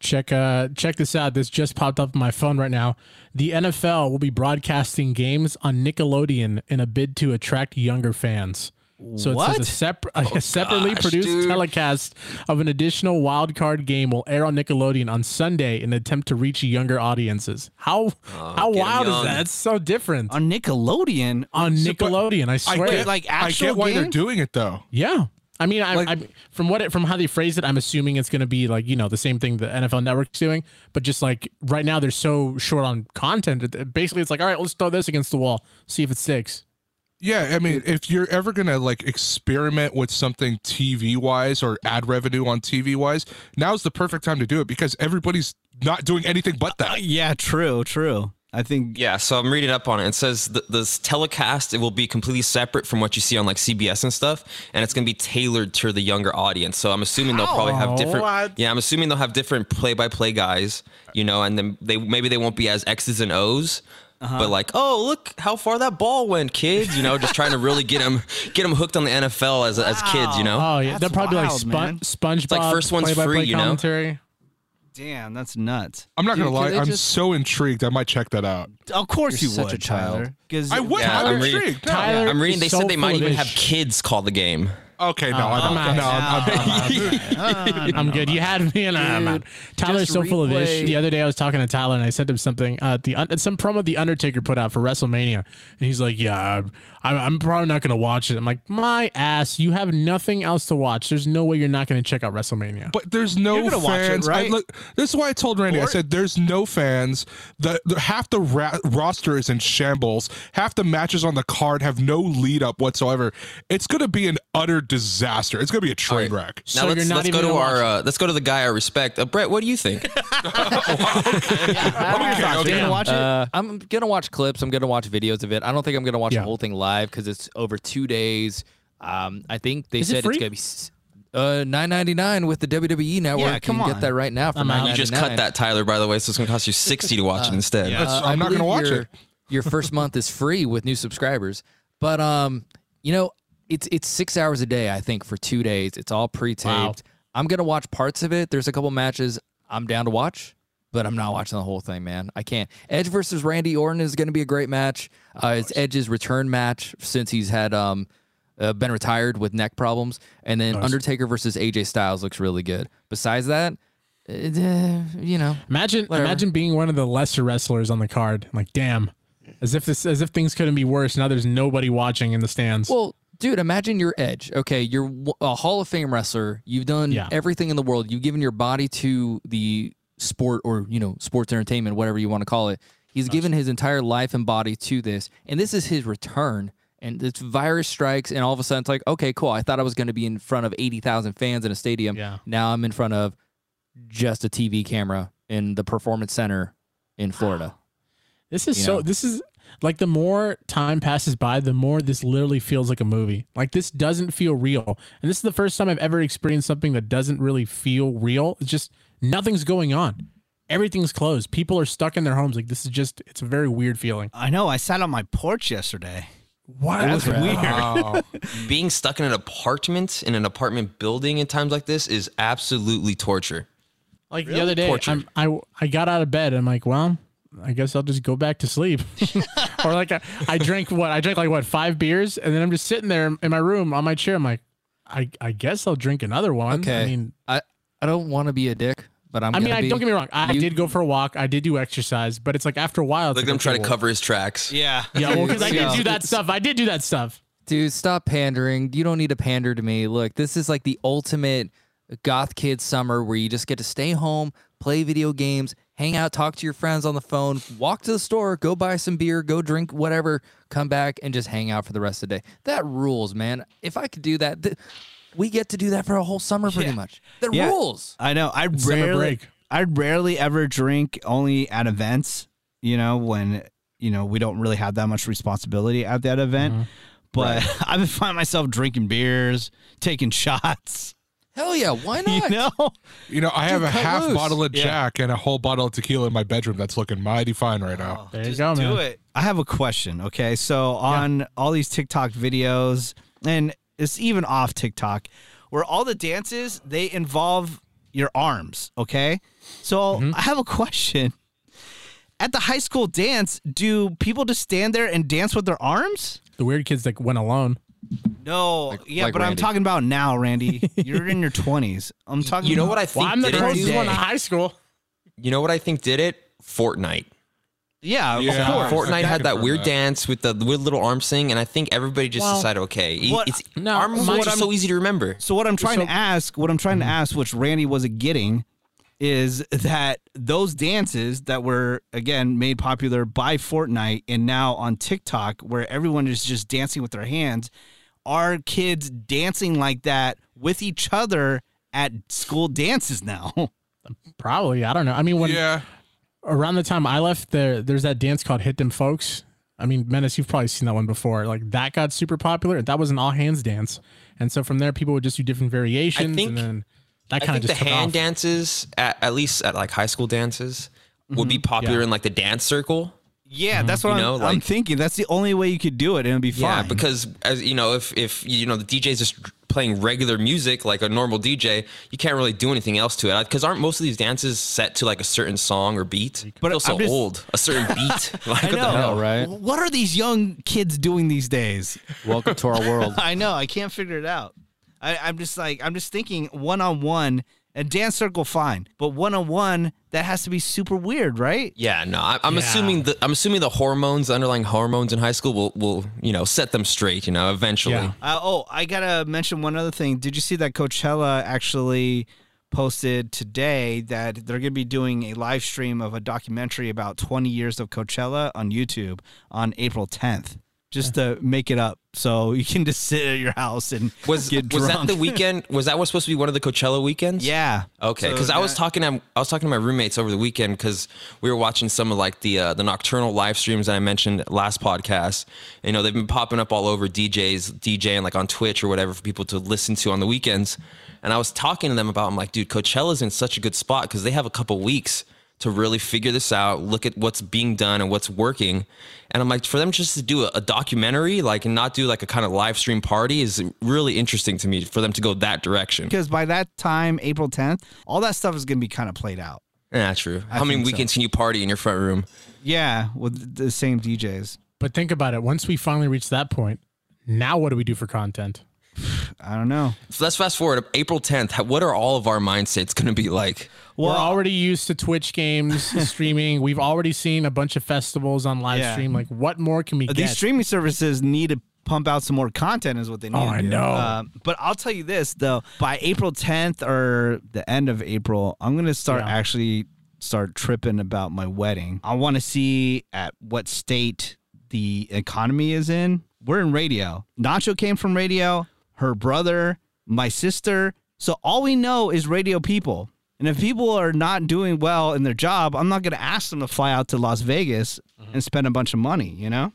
Check uh check this out. This just popped up on my phone right now. The NFL will be broadcasting games on Nickelodeon in a bid to attract younger fans. So it What? says a, separ- a oh, separately gosh, produced dude. telecast of an additional wild card game will air on Nickelodeon on Sunday in an attempt to reach younger audiences. How oh, how get 'em wild is that? It's so different. On Nickelodeon, on Nickelodeon, I I swear. get, like, I actual get why they're doing it though. Yeah. I mean, I, Like- I from what it, from how they phrase it, I'm assuming it's going to be like you know the same thing the NFL Network's doing, but just like right now they're so short on content. it- Basically, it's like all right, let's throw this against the wall, see if it sticks. Yeah, I mean, if you're ever gonna like experiment with something TV wise or ad revenue on TV wise, now's the perfect time to do it because everybody's not doing anything but that. Uh, yeah, true, true. I think Yeah, so I'm reading up on it. It says the, this telecast it will be completely separate from what you see on like CBS and stuff, and it's gonna be tailored to the younger audience. So I'm assuming they'll probably have oh, different. What? Yeah, I'm assuming they'll have different play-by-play guys, you know, and then they maybe they won't be as X's and O's. Uh-huh. But like, oh look how far that ball went, kids! You know, just trying to really get them, get them hooked on the NFL as as kids. You know, Oh yeah, That's they'll probably wild, like. Spon- SpongeBob. like first one's play-by-play free, you know? commentary. damn, that's nuts. I'm not Dude, gonna lie, I'm just- so intrigued. I might check that out. Of course You're you such would, a child. Tyler. Because I would. Yeah, I'm, I'm reading- intrigued. No. Tyler- I'm reading. They so said they might full of even have kids call the game. Okay, no, I I'm don't. out. No, I'm, I'm, I'm good. You had me, and I'm out. Tyler's so full of ish. The other day, I was talking to Tyler, and I sent him something. Uh, the un- some promo the Undertaker put out for WrestleMania, and he's like, "Yeah, I'm, I'm probably not going to watch it." I'm like, "My ass, you have nothing else to watch. There's no way you're not going to check out WrestleMania." But there's no You're gonna watch it, fans. I- right? look, this is why I told Randy. I said there's no fans. The, the half the ra- roster is in shambles. Half the matches on the card have no lead up whatsoever. It's gonna be an utter disaster. It's gonna be a train Alright. wreck. So Now you're let's, not let's go to our uh, let's go to the guy I respect. Uh, Brett, what do you think? Okay, you okay. gonna watch it? Uh, I'm gonna watch clips. I'm gonna watch videos of it. I don't think I'm gonna watch Yeah. the whole thing live because it's over two days. Um, I think they Is it said free? it's gonna be uh 9.99 with the WWE network. Yeah, you come can on. get that right now for I'm out. you just cut that, Tyler. By the way, so it's gonna cost you sixty to watch it instead. yeah. That's- Uh, I I'm not gonna watch your, it. Your first month is free with new subscribers, but um, you know, it's it's six hours a day. I think for two days. It's all pre-taped. Wow. I'm gonna watch parts of it. There's a couple matches I'm down to watch, but I'm not watching the whole thing, man. I can't. Edge versus Randy Orton is gonna be a great match. Uh, it's Edge's return match since he's had um. Uh, been retired with neck problems, and then Undertaker versus AJ Styles looks really good. Besides that, uh, you know, Imagine, Whatever. imagine being one of the lesser wrestlers on the card. I'm like, damn, As if this, as if things couldn't be worse. Now there's nobody watching in the stands. Well, dude, imagine your edge. Okay, you're a Hall of Fame wrestler. You've done Yeah. everything in the world. You've given your body to the sport or, you know, sports entertainment, whatever you want to call it. He's given his entire life and body to this, and this is his return. And this virus strikes, and all of a sudden it's like, okay, cool. I thought I was going to be in front of 80,000 fans in a stadium. Yeah. Now I'm in front of just a TV camera in the Performance Center in Florida. This is You so. know? This is like the more time passes by, the more this literally feels like a movie. Like this doesn't feel real, and this is the first time I've ever experienced something that doesn't really feel real. It's just nothing's going on. Everything's closed. People are stuck in their homes. Like this is just. It's a very weird feeling. I know. I sat on my porch yesterday. What? That's weird. Wow. Being stuck in an apartment in an apartment building in times like this is absolutely torture. Like the other day, Torture. I'm, I I got out of bed. I'm like, well, I guess I'll just go back to sleep. or like I, I drank what I drank like what five beers, and then I'm just sitting there in my room on my chair. I'm like, I I guess I'll drink another one. Okay. I mean, I, I don't want to be a dick, but I'm I mean, I, be. don't get me wrong. I You- did go for a walk. I did do exercise, but it's like after a while, it's Look like at him okay, try to cover his tracks. Yeah. Yeah, well, because I did do that stuff. I did do that stuff. Dude, stop pandering. You don't need to pander to me. Look, this is like the ultimate goth kid summer where you just get to stay home, play video games, hang out, talk to your friends on the phone, walk to the store, go buy some beer, go drink whatever, come back and just hang out for the rest of the day. That rules, man. If I could do that, th- we get to do that for a whole summer pretty Yeah. much. That Yeah. rules. I know. I summer rarely, break. I rarely ever drink only at events. You know, when you know we don't really have that much responsibility at that event. Mm-hmm. But I've been finding myself drinking beers, taking shots. Hell yeah, why not? You know, You know, I have a cut half loose. bottle of Yeah. Jack and a whole bottle of tequila in my bedroom that's looking mighty fine right now. There you Just go, do man. it. I have a question. Okay, so on all these TikTok videos, and it's even off TikTok, where all the dances they involve your arms. Okay, so Mm-hmm. I have a question. At the high school dance, do people just stand there and dance with their arms? The weird kids like went alone. No, yeah, like but I'm talking about now, Randy. You're in your 20s. I'm talking. You know about- what I think Well, I'm the did closest one to high school. You know what I think did it? Fortnite. Yeah, Yeah. of course. Fortnite Fortnite had that weird that. dance with the weird little arms thing, and I think everybody just Well, decided, okay, what- it's no, arm my- movements what are so easy to remember. So what I'm trying So- to ask, what I'm trying to mm-hmm. ask, which Randy wasn't getting, is that those dances that were again made popular by Fortnite and now on TikTok, where everyone is just dancing with their hands, are kids dancing like that with each other at school dances now? Probably. I don't know. I mean, when Yeah. Around the time I left, there there's that dance called Hit Them Folks. I mean, Menace, you've probably seen that one before. Like that got super popular. That was an all hands dance, and so from there, people would just do different variations, I think- and then that kind of just the took hand off. dances, at, at least at like high school dances, would be mm-hmm. popular Yeah. in like the dance circle. yeah, mm-hmm. that's what You know, I'm, I'm thinking. That's the only way you could do it, and it'd be fine. Yeah, because as you know, if if you know the DJ's just playing regular music like a normal DJ, you can't really do anything else to it. Because aren't most of these dances set to like a certain song or beat? But But feel so just- old. A certain beat. like I what the know, hell? right? What are these young kids doing these days? Welcome to our world. I know. I can't figure it out. I, I'm just like I'm just thinking one on one. A dance circle, fine, but one on one, that has to be super weird, right? Yeah, no, I, I'm Yeah. assuming the I'm assuming the hormones, the underlying hormones in high school will will you know set them straight. You know, eventually. Yeah. Uh, oh, I gotta mention one other thing. Did you see that Coachella actually posted today that they're gonna be doing a live stream of a documentary about 20 years of Coachella on YouTube on April 10th, just to make it up, so you can just sit at your house and Was get was that the weekend? Was that was supposed to be one of the Coachella weekends? yeah. Okay, So because I was talking to I was talking to my roommates over the weekend because we were watching some of like the uh, the nocturnal live streams that I mentioned last podcast. You know, they've been popping up all over DJs, DJing like on Twitch or whatever for people to listen to on the weekends. And I was talking to them about, I'm like, dude, Coachella's in such a good spot because they have a couple weeks to really figure this out, look at what's being done and what's working. And I'm like, for them just to do a, a documentary, like, and not do like a kind of live stream party is really interesting to me for them to go that direction. because by that time, April 10th, all that stuff is going to be kind of played out. Yeah, true. How many think so. weekends can you party in your front room? Yeah, with the same DJs. But think about it. Once we finally reach that point, now what do we do for content? I don't know. So let's fast forward. April 10th. What are all of our mindsets going to be like? We're already used to Twitch games streaming. We've already seen a bunch of festivals on live Yeah. stream. Like, what more can we These get? These streaming services need to pump out some more content, is what they need. Oh, to I do. know. Um, but I'll tell you this though: by April 10th or the end of April, I'm gonna start Yeah. actually start tripping about my wedding. I want to see at what state the economy is in. We're in radio. Nacho came from radio. Her brother, my sister. So all we know is radio people. And if people are not doing well in their job, I'm not going to ask them to fly out to Las Vegas mm-hmm. and spend a bunch of money, you know?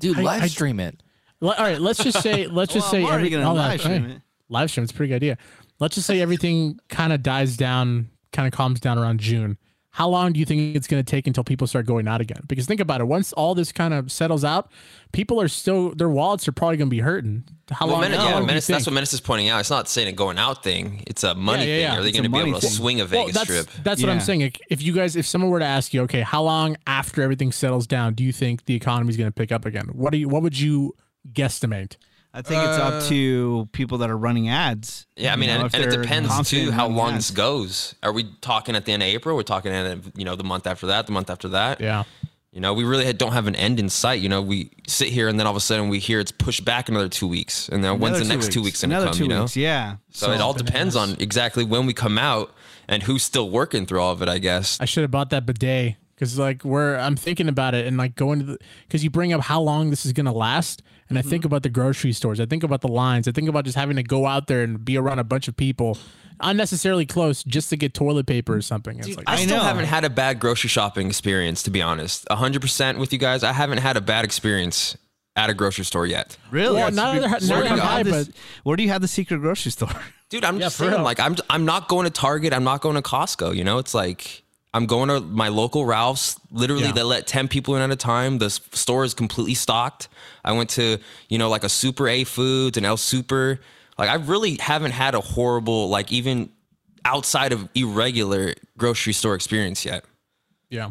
Dude, I- live I- stream it. Le- All right, let's just say let's just Well, say I'm every- gonna oh, live stream hey, it. Live stream, it's a pretty good idea. Let's just say everything kind of dies down, kind of calms down around June. How long do you think it's going to take until people start going out again? Because think about it, once all this kind of settles out, people are still their wallets are probably going to be hurting. How Well, long? Menace, how yeah, long do Menace, that's what Menace is pointing out. It's not saying a going out thing. It's a money Yeah, yeah, thing. yeah. Are they going to be money able to thing. swing a Well, Vegas that's, trip? That's what I'm saying. If you guys, if someone were to ask you, okay, how long after everything settles down do you think the economy is going to pick up again? What do you? What would you guesstimate? I think it's up uh, to people that are running ads. Yeah, I mean, You know, and, and it depends confident too how long ads. this goes. Are we talking at the end of April? We're talking at you know the month after that, the month after that. Yeah. You know, we really don't have an end in sight. You know, we sit here and then all of a sudden we hear it's pushed back another two weeks, and then when's the next two weeks going to Another come? two you know, weeks, yeah. so, it all depends on exactly when we come out and who's still working through all of it. I guess. I should have bought that bidet because like where I'm thinking about it and like going to the because you bring up how long this is gonna last, and I think mm-hmm. about the grocery stores, I think about the lines, I think about just having to go out there and be around a bunch of people, unnecessarily close, just to get toilet paper or something. It's like I, I still know. haven't had a bad grocery shopping experience, to be honest. 100% with you guys. I haven't had a bad experience at a grocery store yet. Really? Well, not other, where not where, do you high, have this, where do you have the secret grocery store? Dude, I'm just saying, real. like, I'm I'm not going to Target. I'm not going to Costco. You know, it's like I'm going to my local Ralph's. Literally, Yeah. they let ten people in at a time. The store is completely stocked. I went to you know like a Super A Foods and El Super. Like, I really haven't had a horrible like even outside of irregular grocery store experience yet. yeah.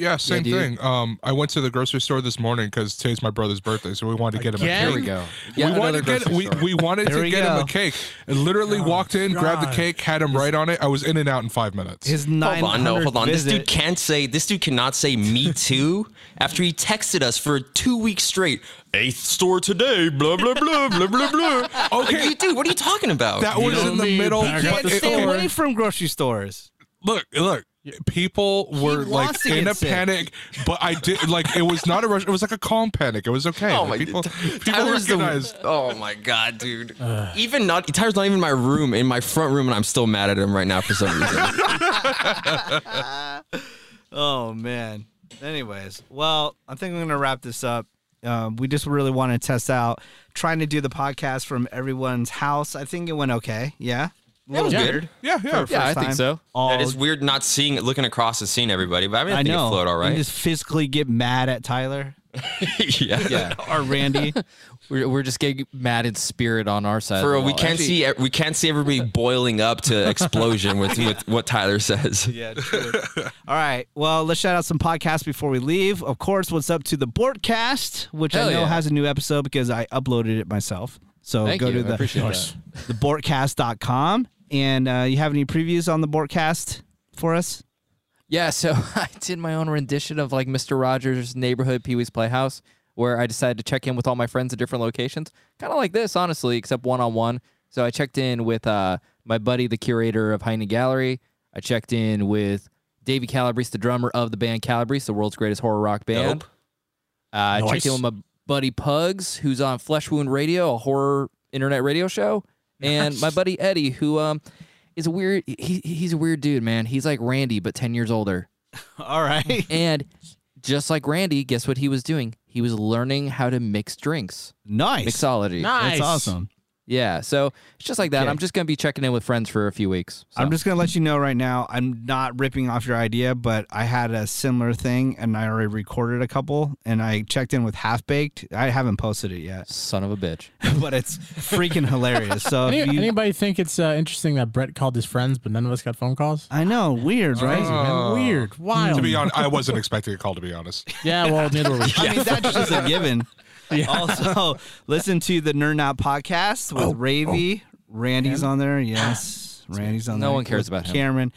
Yeah, same dude. thing. Um, I went to the grocery store this morning because today's my brother's birthday, so we wanted to get him a cake. Here we go. we Yeah, wanted to get we, we wanted to we get him a cake. I literally walked in, grabbed the cake, had him right on it. I was in and out in five minutes. His nine Hold on, no, hold on. This dude can't say. This dude cannot say "me too" after he texted us for two weeks straight. Eighth store today. Blah blah blah blah blah blah. Okay. Like, dude, what are you talking about? that was know in the middle. back at but the it- Stay away from grocery stores. look, look. People were like in a sick. panic, but I did like it was not a rush. It was like a calm panic. It was okay. Oh Like, my people, god, people recognized. the. Oh my god, dude. even not Tyler's not even in my room, in my front room, and I'm still mad at him right now for some reason. Oh man. Anyways, well, I think I'm gonna wrap this up. Um, we just really want to test out trying to do the podcast from everyone's house. I think it went okay. Yeah. A little was weird. Yeah, yeah. For Yeah, I first think time. so. All, it is weird not seeing looking across and seeing everybody, but I mean, I, I think know. it flowed all You right. just physically get mad at Tyler yeah. Yeah. or Randy. We're, we're just getting mad in spirit on our side. of For the real, we wall. can't Actually, see we can't see everybody boiling up to explosion with, with what Tyler says. Yeah, true. All right. Well, let's shout out some podcasts before we leave. Of course, what's up to the Bortcast, which I know yeah. has a new episode because I uploaded it myself. So Thank go you. to I the appreciate that. the Bortcast.com. And uh, you have any previews on the Bortcast for us? Yeah, so I did my own rendition of like Mr. Rogers' Neighborhood Pee Wee's Playhouse, where I decided to check in with all my friends at different locations, kind of like this, honestly, except one on one. So I checked in with uh, my buddy, the curator of Hyaena Gallery. I checked in with Davey Calabrese, the drummer of the band Calabrese, the world's greatest horror rock band. Dope. Uh, I checked in with my buddy Pugs, who's on Flesh Wound Radio, a horror internet radio show, and my buddy Eddie, who um is a weird. He he's a weird dude, man. He's like Randy, but ten years older. All right. And just like Randy, guess what he was doing? He was learning how to mix drinks, nice. mixology. Nice. That's awesome. Yeah, so it's just like that. Okay. I'm just gonna be checking in with friends for a few weeks. so. I'm just gonna let you know right now. I'm not ripping off your idea, but I had a similar thing, and I already recorded a couple, and I checked in with Half Baked. I haven't posted it yet, son of a bitch. but it's freaking hilarious. So Any, if you, anybody think it's uh, interesting that Brett called his friends, but none of us got phone calls? I know, weird, right? Crazy, man. Weird. Wild. To be honest, I wasn't expecting a call. To be honest, yeah, well, neither were we. I mean, that's just a given. Also, listen to the Nerd Out podcast with Ravy. Randy's on there. Yes, Randy's on No there. No one cares about him. Cameron.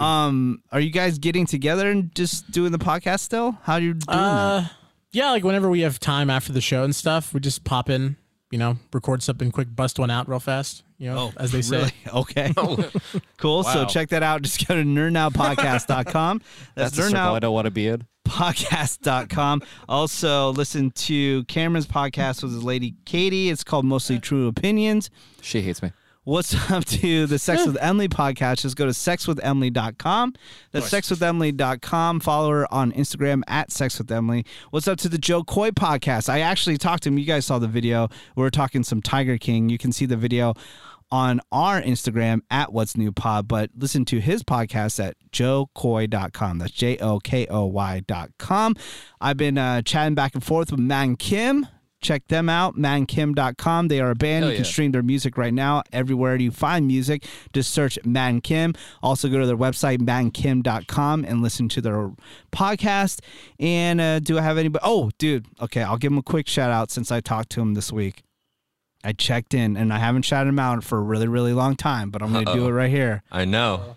Um, are you guys getting together and just doing the podcast still? How you doing Uh, yeah, like whenever we have time after the show and stuff, we just pop in, you know, record something quick, bust one out real fast, you know, that? as they say. Really? Okay. cool. So check that out. Just go to nerdnowpodcast.com. That's, That's the circle I don't want to be in. podcast.com. Also, listen to Cameron's podcast with his lady Katie. It's called Mostly True Opinions. She hates me. What's up to the Sex with Emily podcast? Just go to sexwithemily.com. That's sexwithemily.com. Follow her on Instagram at sexwithemily. What's up to the Jo Koy podcast? I actually talked to him. You guys saw the video. We were talking some Tiger King. You can see the video on our Instagram at What's New Pod, but listen to his podcast at jokoy.com. That's J O K O Y.com. I've been uh, chatting back and forth with Man Kim. Check them out, mankim.com. They are a band. Hell you can yeah. stream their music right now everywhere you find music. Just search Man Kim. Also, go to their website, mankim.com, and listen to their podcast. And uh, do I have anybody? Oh, dude. Okay, I'll give him a quick shout out since I talked to him this week. I checked in and I haven't shouted him out for a really, really long time, but I'm going to do it right here. I know.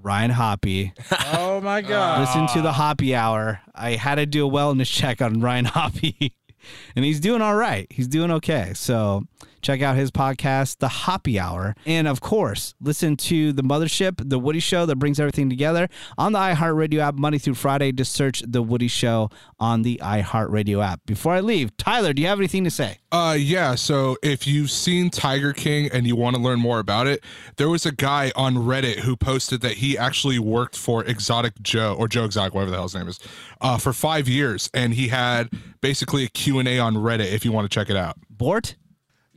Ryan Hoppy. Oh my god. Listen to the Hoppy Hour. I had to do a wellness check on Ryan Hoppy, and he's doing all right. He's doing okay. So check out his podcast, The Hoppy Hour. And of course, listen to The Mothership, The Woody Show that brings everything together on the iHeartRadio app Monday through Friday. Just search The Woody Show on the iHeartRadio app. Before I leave, Tyler, do you have anything to say? Uh, yeah. So if you've seen Tiger King and you want to learn more about it, there was a guy on Reddit who posted that he actually worked for Exotic Joe or Joe Exotic, whatever the hell his name is, uh, for five years, and he had basically a Q and A on Reddit. If you want to check it out. Bort?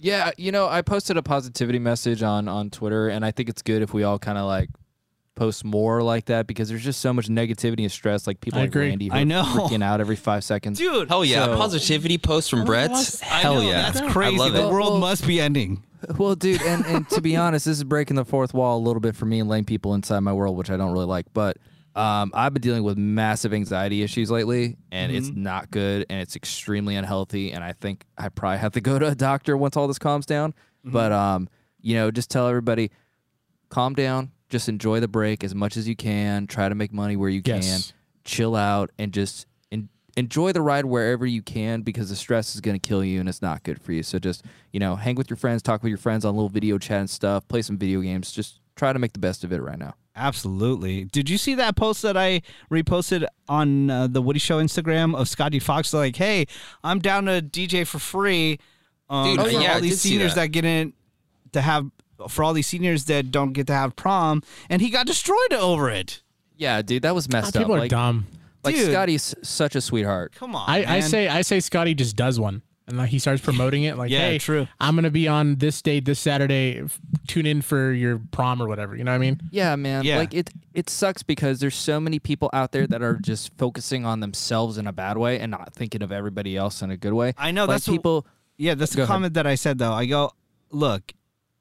Yeah, you know, I posted a positivity message on on Twitter, and I think it's good if we all kind of like post more like that because there's just so much negativity and stress. Like people I like agree. Randy, who I are know. freaking out every five seconds. Dude. Hell yeah. So- Positivity post from Brett. Hell I know, yeah. That's crazy. I love the it. world Well, must be ending. Well, dude, and, and to be honest, this is breaking the fourth wall a little bit for me and letting people inside my world, which I don't really like. But um, I've been dealing with massive anxiety issues lately, and it's Mm-hmm. not good, and it's extremely unhealthy. And I think I probably have to go to a doctor once all this calms down. Mm-hmm. But um, you know, just tell everybody, calm down, just enjoy the break as much as you can. Try to make money where you Yes. can. Chill out and just en- enjoy the ride wherever you can because the stress is going to kill you and it's not good for you. So just, you know, hang with your friends, talk with your friends on little video chat and stuff, play some video games. Just try to make the best of it right now. Absolutely. Did you see that post that I reposted on uh, the Woody Show Instagram of Scotty Fox? Like, hey, I'm down to DJ for free. Um, Dude, for yeah, all these seniors that. that. get in to have for all these seniors that don't get to have prom, and he got destroyed over it. Yeah, dude, that was messed up. People are like, dumb. like Dude. Scotty's such a sweetheart. Come on, I, I say I say Scotty just does one. And like he starts promoting it, like, Yeah, hey, true. I'm gonna be on this date this Saturday. F- Tune in for your prom or whatever. You know what I mean? Yeah, man. Yeah. Like it it sucks because there's so many people out there that are just focusing on themselves in a bad way and not thinking of everybody else in a good way. I know, like that's what- people Yeah, that's Go the ahead. comment that I said though. I go, look,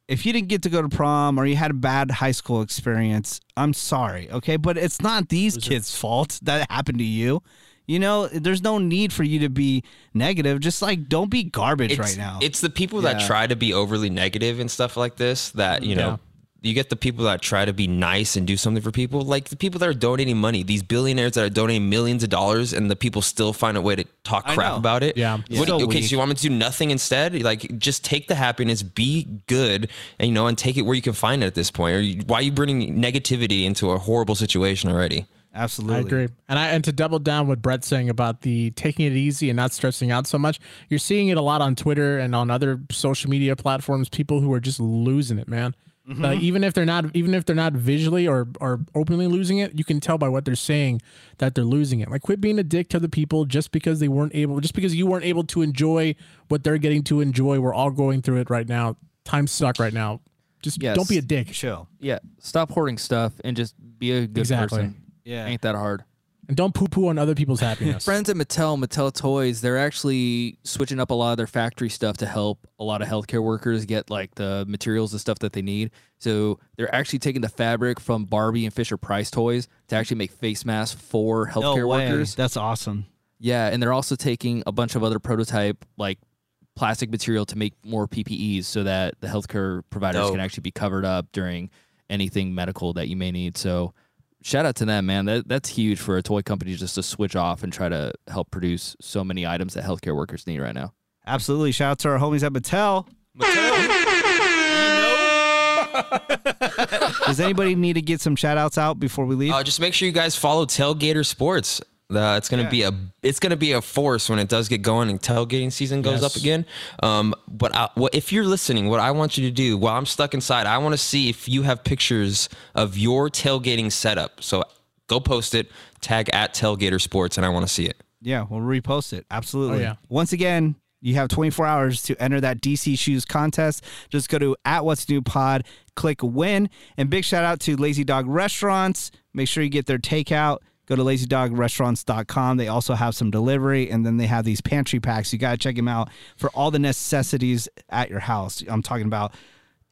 if you didn't get to go to prom or you had a bad high school experience, I'm sorry, okay? But it's not these kids' fault that happened to you. You know, there's no need for you to be negative. Just like don't be garbage it's, right now. It's the people that try to be overly negative and stuff like this that, you know, you get the people that try to be nice and do something for people, like the people that are donating money, these billionaires that are donating millions of dollars, and the people still find a way to talk crap about it. Yeah. What So okay, weak. so you want me to do nothing instead? Like, just take the happiness, be good, and you know, and take it where you can find it at this point. Or why are you bringing negativity into a horrible situation already? Absolutely. I agree. And I and to double down what Brett's saying about the taking it easy and not stressing out so much, you're seeing it a lot on Twitter and on other social media platforms. People who are just losing it, man. Mm-hmm. Like even if they're not even if they're not visually or or openly losing it, you can tell by what they're saying that they're losing it. Like quit being a dick to the people just because they weren't able just because you weren't able to enjoy what they're getting to enjoy. We're all going through it right now. Times suck right now. Just Yes. don't be a dick. Chill. yeah, stop hoarding stuff and just be a good Exactly. person. Yeah. Ain't that hard. And don't poo poo on other people's happiness. Friends at Mattel, Mattel Toys, they're actually switching up a lot of their factory stuff to help a lot of healthcare workers get like the materials and stuff that they need. So they're actually taking the fabric from Barbie and Fisher Price toys to actually make face masks for healthcare No healthcare way. workers. That's awesome. Yeah, and they're also taking a bunch of other prototype like plastic material to make more PPEs so that the healthcare providers Dope. can actually be covered up during anything medical that you may need. So shout out to them, man. That that's huge for a toy company just to switch off and try to help produce so many items that healthcare workers need right now. Absolutely. Shout out to our homies at Mattel. Mattel. Does anybody need to get some shout outs out before we leave? Uh, just make sure you guys follow Tailgater Sports. Uh, it's gonna be a it's gonna be a force when it does get going and tailgating season goes Yes. up again. Um, but I, what, if you're listening, what I want you to do while I'm stuck inside, I want to see if you have pictures of your tailgating setup. So go post it, tag at Tailgater Sports, and I want to see it. Yeah, we'll repost it. Absolutely. Oh, yeah. Once again, you have 24 hours to enter that DC Shoes contest. Just go to at What's New Pod, click win, and big shout out to Lazy Dog Restaurants. Make sure you get their takeout. Go to lazydogrestaurants.com. They also have some delivery, and then they have these pantry packs. You got to check them out for all the necessities at your house. I'm talking about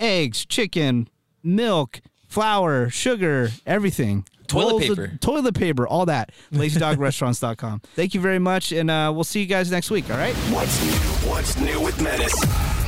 eggs, chicken, milk, flour, sugar, everything. Toilet Rolls paper. toilet paper, all that. LazyDogRestaurants.com. Thank you very much, and uh, we'll see you guys next week. All right. What's new? What's new with Menace?